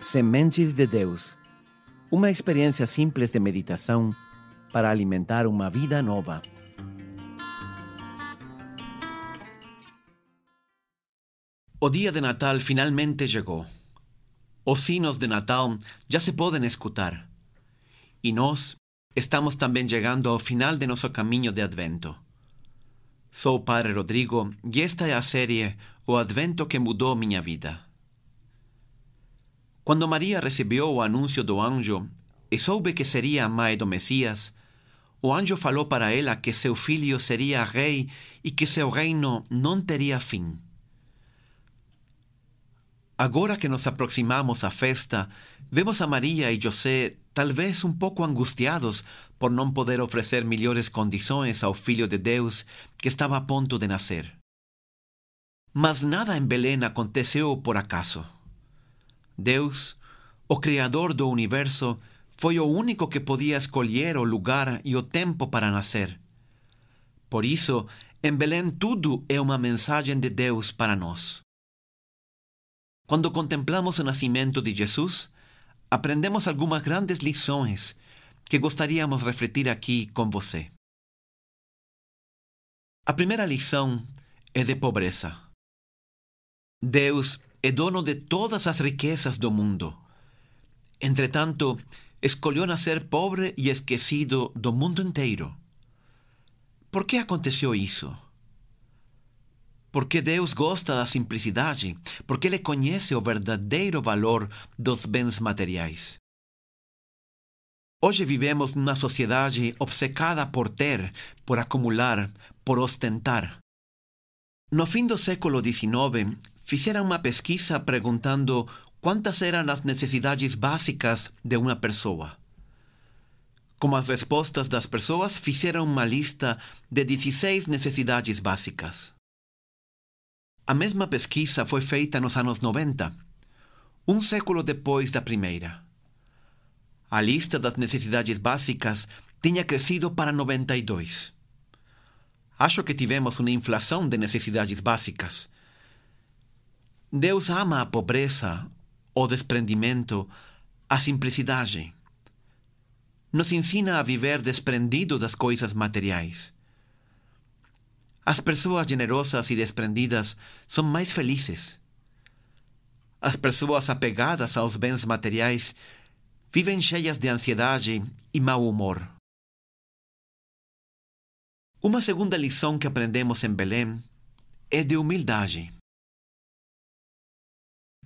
Sementes de Deus. Uma experiência simples de meditação para alimentar uma vida nova. O dia de Natal finalmente chegou. Os de Natal já se podem escutar. E nós estamos também chegando ao final de nosso caminho de Advento. Sou Padre Rodrigo e esta é a série O Advento que mudou minha vida. Quando Maria recebeu o anúncio do anjo e soube que seria a mãe do o anjo falou para ela que seu filho seria rei e que seu reino não teria fim. Agora que nos aproximamos à festa, vemos a Maria e José talvez um pouco angustiados por não poder oferecer melhores condições ao Filho de Deus que estava a ponto de nascer. Mas nada em Belém aconteceu por acaso. Deus, o Criador do universo, foi o único que podia escolher o lugar e o tempo para nascer. Por isso, em Belém tudo é uma mensagem de Deus para nós. Quando contemplamos o nascimento de Jesus, aprendemos algumas grandes lições que gostaríamos de refletir aqui com você. A primeira lição é de pobreza. Deus é dono de todas as riquezas do mundo. Entretanto, escolheu nascer pobre e esquecido do mundo inteiro. Por que aconteceu isso? Porque Deus gosta da simplicidade, porque Ele conhece o verdadeiro valor dos bens materiais. Hoje vivemos numa sociedade obcecada por ter, por acumular, por ostentar. No fim do século XIX, fizeram uma pesquisa perguntando quantas eram as necessidades básicas de uma pessoa. Com as respostas das pessoas, fizeram uma lista de 16 necessidades básicas. A mesma pesquisa foi feita nos anos 90, um século depois da primeira. A lista das necessidades básicas tinha crescido para 92. Acho que tivemos uma inflação de necessidades básicas. Deus ama a pobreza, o desprendimento, a simplicidade. Nos ensina a viver desprendido das coisas materiais. As pessoas generosas e desprendidas são mais felizes. As pessoas apegadas aos bens materiais vivem cheias de ansiedade e mau humor. Uma segunda lição que aprendemos em Belém é de humildade.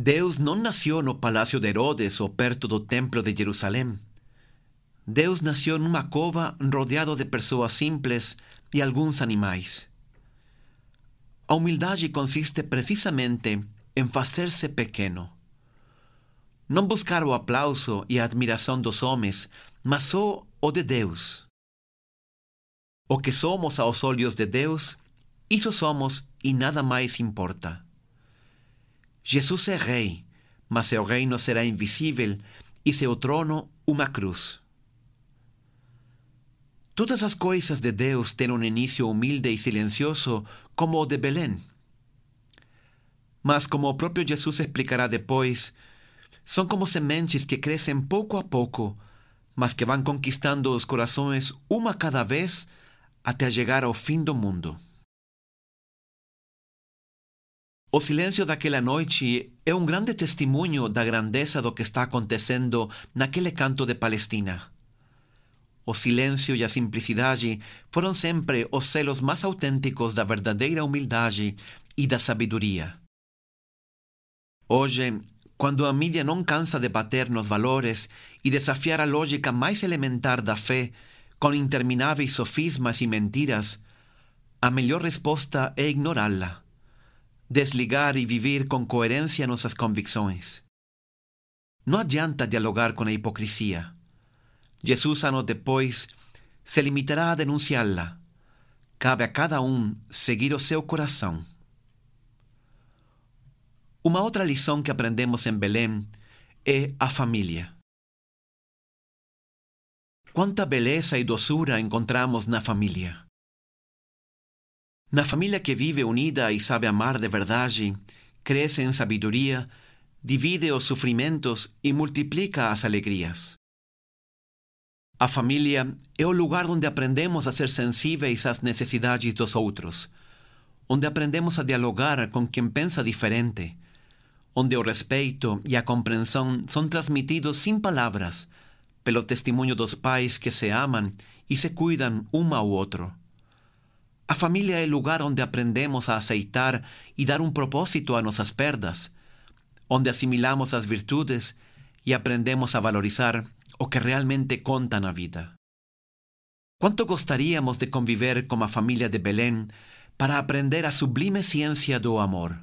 Deus não nasceu no palácio de Herodes ou perto do templo de Jerusalém. Deus nasceu numa cova rodeado de pessoas simples e alguns animais. A humildade consiste precisamente em fazer-se pequeno. Não buscar o aplauso e a admiração dos homens, mas só o de Deus. O que somos aos olhos de Deus, isso somos e nada mais importa. Jesus é rei, mas seu reino será invisível e seu trono uma cruz. Todas as coisas de Deus têm um início humilde e silencioso, como o de Belém. Mas, como o próprio Jesus explicará depois, são como sementes que crescem pouco a pouco, mas que vão conquistando os corações uma cada vez até chegar ao fim do mundo. O silêncio daquela noite é um grande testemunho da grandeza do que está acontecendo naquele canto de Palestina. O silêncio e a simplicidade foram sempre os selos mais autênticos da verdadeira humildade e da sabedoria. Hoje, quando a mídia não cansa de bater nos valores e desafiar a lógica mais elementar da fé com intermináveis sofismas e mentiras, a melhor resposta é ignorá-la, desligar e viver com coerência nossas convicções. Não adianta dialogar com a hipocrisia. Jesus, anos depois, se limitará a denunciá-la. Cabe a cada um seguir o seu coração. Uma outra lição que aprendemos em Belém é a família. Quanta beleza e doçura encontramos na família. Na família que vive unida e sabe amar de verdade, cresce em sabedoria, divide os sofrimentos e multiplica as alegrias. A família é o lugar onde aprendemos a ser sensíveis às necessidades dos outros, onde aprendemos a dialogar com quem pensa diferente, onde o respeito e a compreensão são transmitidos sem palavras, pelo testemunho dos pais que se amam e se cuidam um ao outro. A família é o lugar onde aprendemos a aceitar e dar um propósito a nossas perdas, onde assimilamos as virtudes e aprendemos a valorizar o que realmente conta na vida. Quanto gostaríamos de conviver com a família de Belém para aprender a sublime ciência do amor?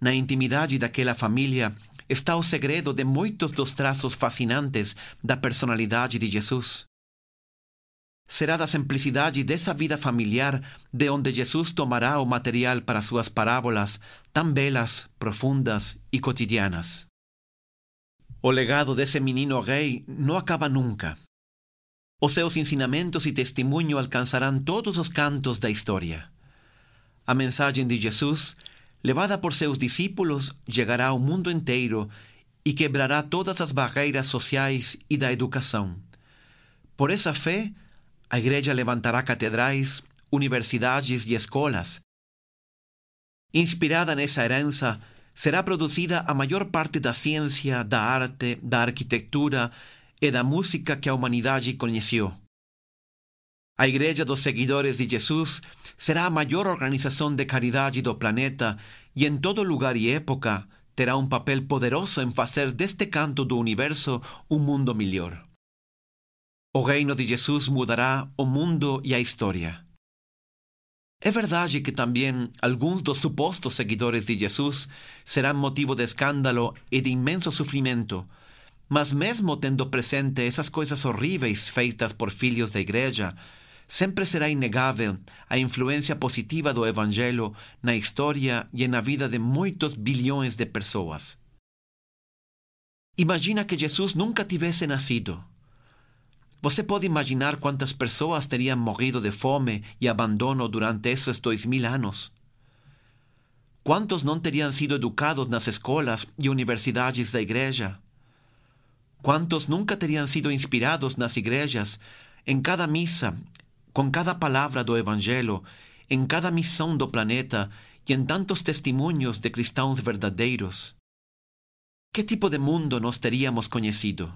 Na intimidade daquela família está o segredo de muitos dos traços fascinantes da personalidade de Jesus. Será da simplicidade dessa vida familiar de onde Jesus tomará o material para suas parábolas tão belas, profundas e cotidianas. O legado desse menino rei não acaba nunca. Os seus ensinamentos e testemunho alcançarão todos os cantos da história. A mensagem de Jesus, levada por seus discípulos, chegará ao mundo inteiro e quebrará todas as barreiras sociais e da educação. Por essa fé, a Igreja levantará catedrais, universidades e escolas. Inspirada nessa herança, será producida a maior parte da ciência, da arte, da arquitetura e da música que a humanidade conheceu. A Igreja dos Seguidores de Jesus será a maior organização de caridade do planeta e em todo lugar e época terá um papel poderoso em fazer deste canto do universo um mundo melhor. O reino de Jesus mudará o mundo e a história. É verdade que também alguns dos supostos seguidores de Jesus serão motivo de escândalo e de imenso sofrimento, mas mesmo tendo presente essas coisas horríveis feitas por filhos da igreja, sempre será inegável a influência positiva do Evangelho na história e na vida de muitos bilhões de pessoas. Imagina que Jesus nunca tivesse nascido. Você pode imaginar quantas pessoas teriam morrido de fome e abandono durante esses dois mil anos? Quantos não teriam sido educados nas escolas e universidades da igreja? Quantos nunca teriam sido inspirados nas igrejas, em cada missa, com cada palavra do Evangelho, em cada missão do planeta e em tantos testemunhos de cristãos verdadeiros? Que tipo de mundo nós teríamos conhecido?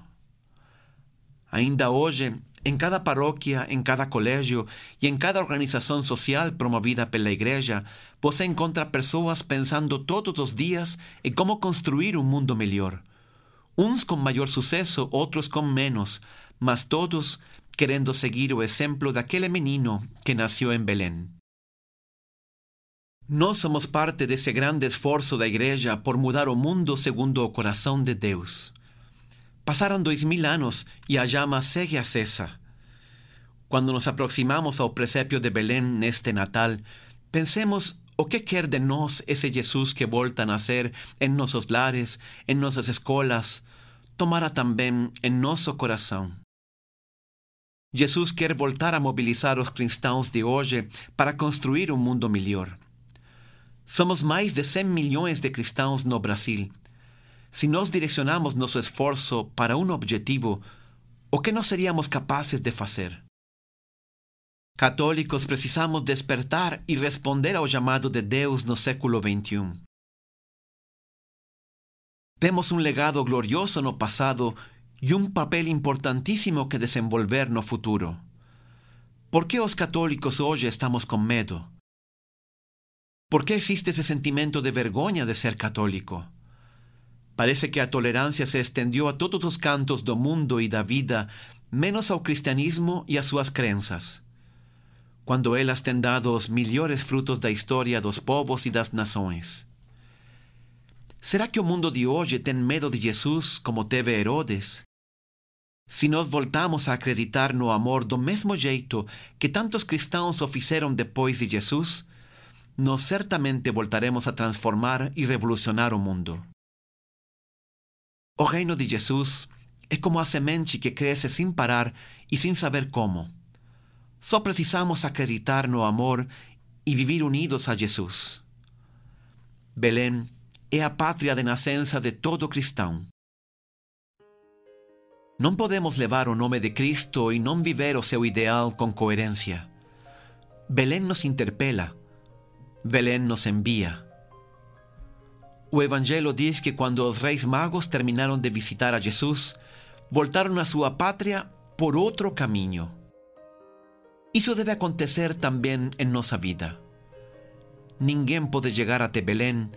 Ainda hoje, em cada paróquia, em cada colégio e em cada organização social promovida pela Igreja, você encontra pessoas pensando todos os dias em como construir um mundo melhor. Uns com maior sucesso, outros com menos, mas todos querendo seguir o exemplo daquele menino que nasceu em Belém. Nós somos parte desse grande esforço da Igreja por mudar o mundo segundo o coração de Deus. Passaram dois mil anos e a llama segue acesa. Quando nos aproximamos ao presépio de Belém neste Natal, pensemos o que quer de nós esse Jesus que volta a nascer em nossos lares, em nossas escolas, tomara também em nosso coração. Jesus quer voltar a mobilizar os cristãos de hoje para construir um mundo melhor. Somos mais de 100 milhões de cristãos no Brasil se nós direcionamos nosso esforço para um objetivo, o que nós seríamos capazes de fazer? Católicos precisamos despertar e responder ao chamado de Deus no século XXI. Temos um legado glorioso no passado e um papel importantíssimo que desenvolver no futuro. Por que os católicos hoje estamos com medo? Por que existe esse sentimento de vergonha de ser católico? Parece que a tolerancia se extendió a todos los cantos do mundo y da vida, menos ao cristianismo y a suas crenças. Quando elas têm dado os melhores frutos da história dos povos e das nações. Será que o mundo de hoje tem medo de Jesus como teve Herodes? Se nós voltamos a acreditar no amor do mesmo jeito que tantos cristãos o fizeram depois de Jesus, nós certamente voltaremos a transformar e revolucionar o mundo. O reino de Jesus é como a semente que cresce sem parar e sem saber como. Só precisamos acreditar no amor e viver unidos a Jesus. Belém é a pátria de nascença de todo cristão. Não podemos levar o nome de Cristo e não viver o seu ideal com coerência. Belém nos interpela, Belém nos envia. O Evangelho diz que quando os reis magos terminaram de visitar a Jesus, voltaram a sua pátria por outro caminho. Isso deve acontecer também em nossa vida. Ninguém pode chegar até Belém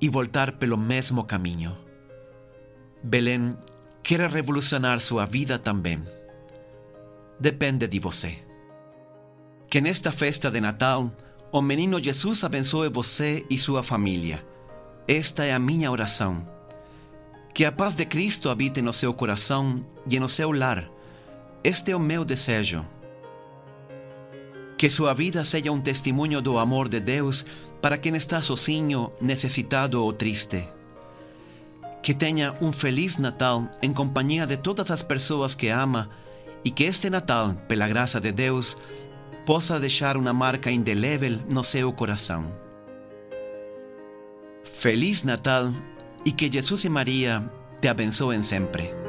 e voltar pelo mesmo caminho. Belém quer revolucionar sua vida também. Depende de você. Que nesta festa de Natal, o menino Jesus abençoe você e sua família. Esta é a minha oração. Que a paz de Cristo habite no seu coração e no seu lar. Este é o meu desejo. Que sua vida seja um testemunho do amor de Deus para quem está sozinho, necessitado ou triste. Que tenha um feliz Natal em companhia de todas as pessoas que ama e que este Natal, pela graça de Deus, possa deixar uma marca indelével no seu coração. Feliz Natal e que Jesus e Maria te abençoem sempre.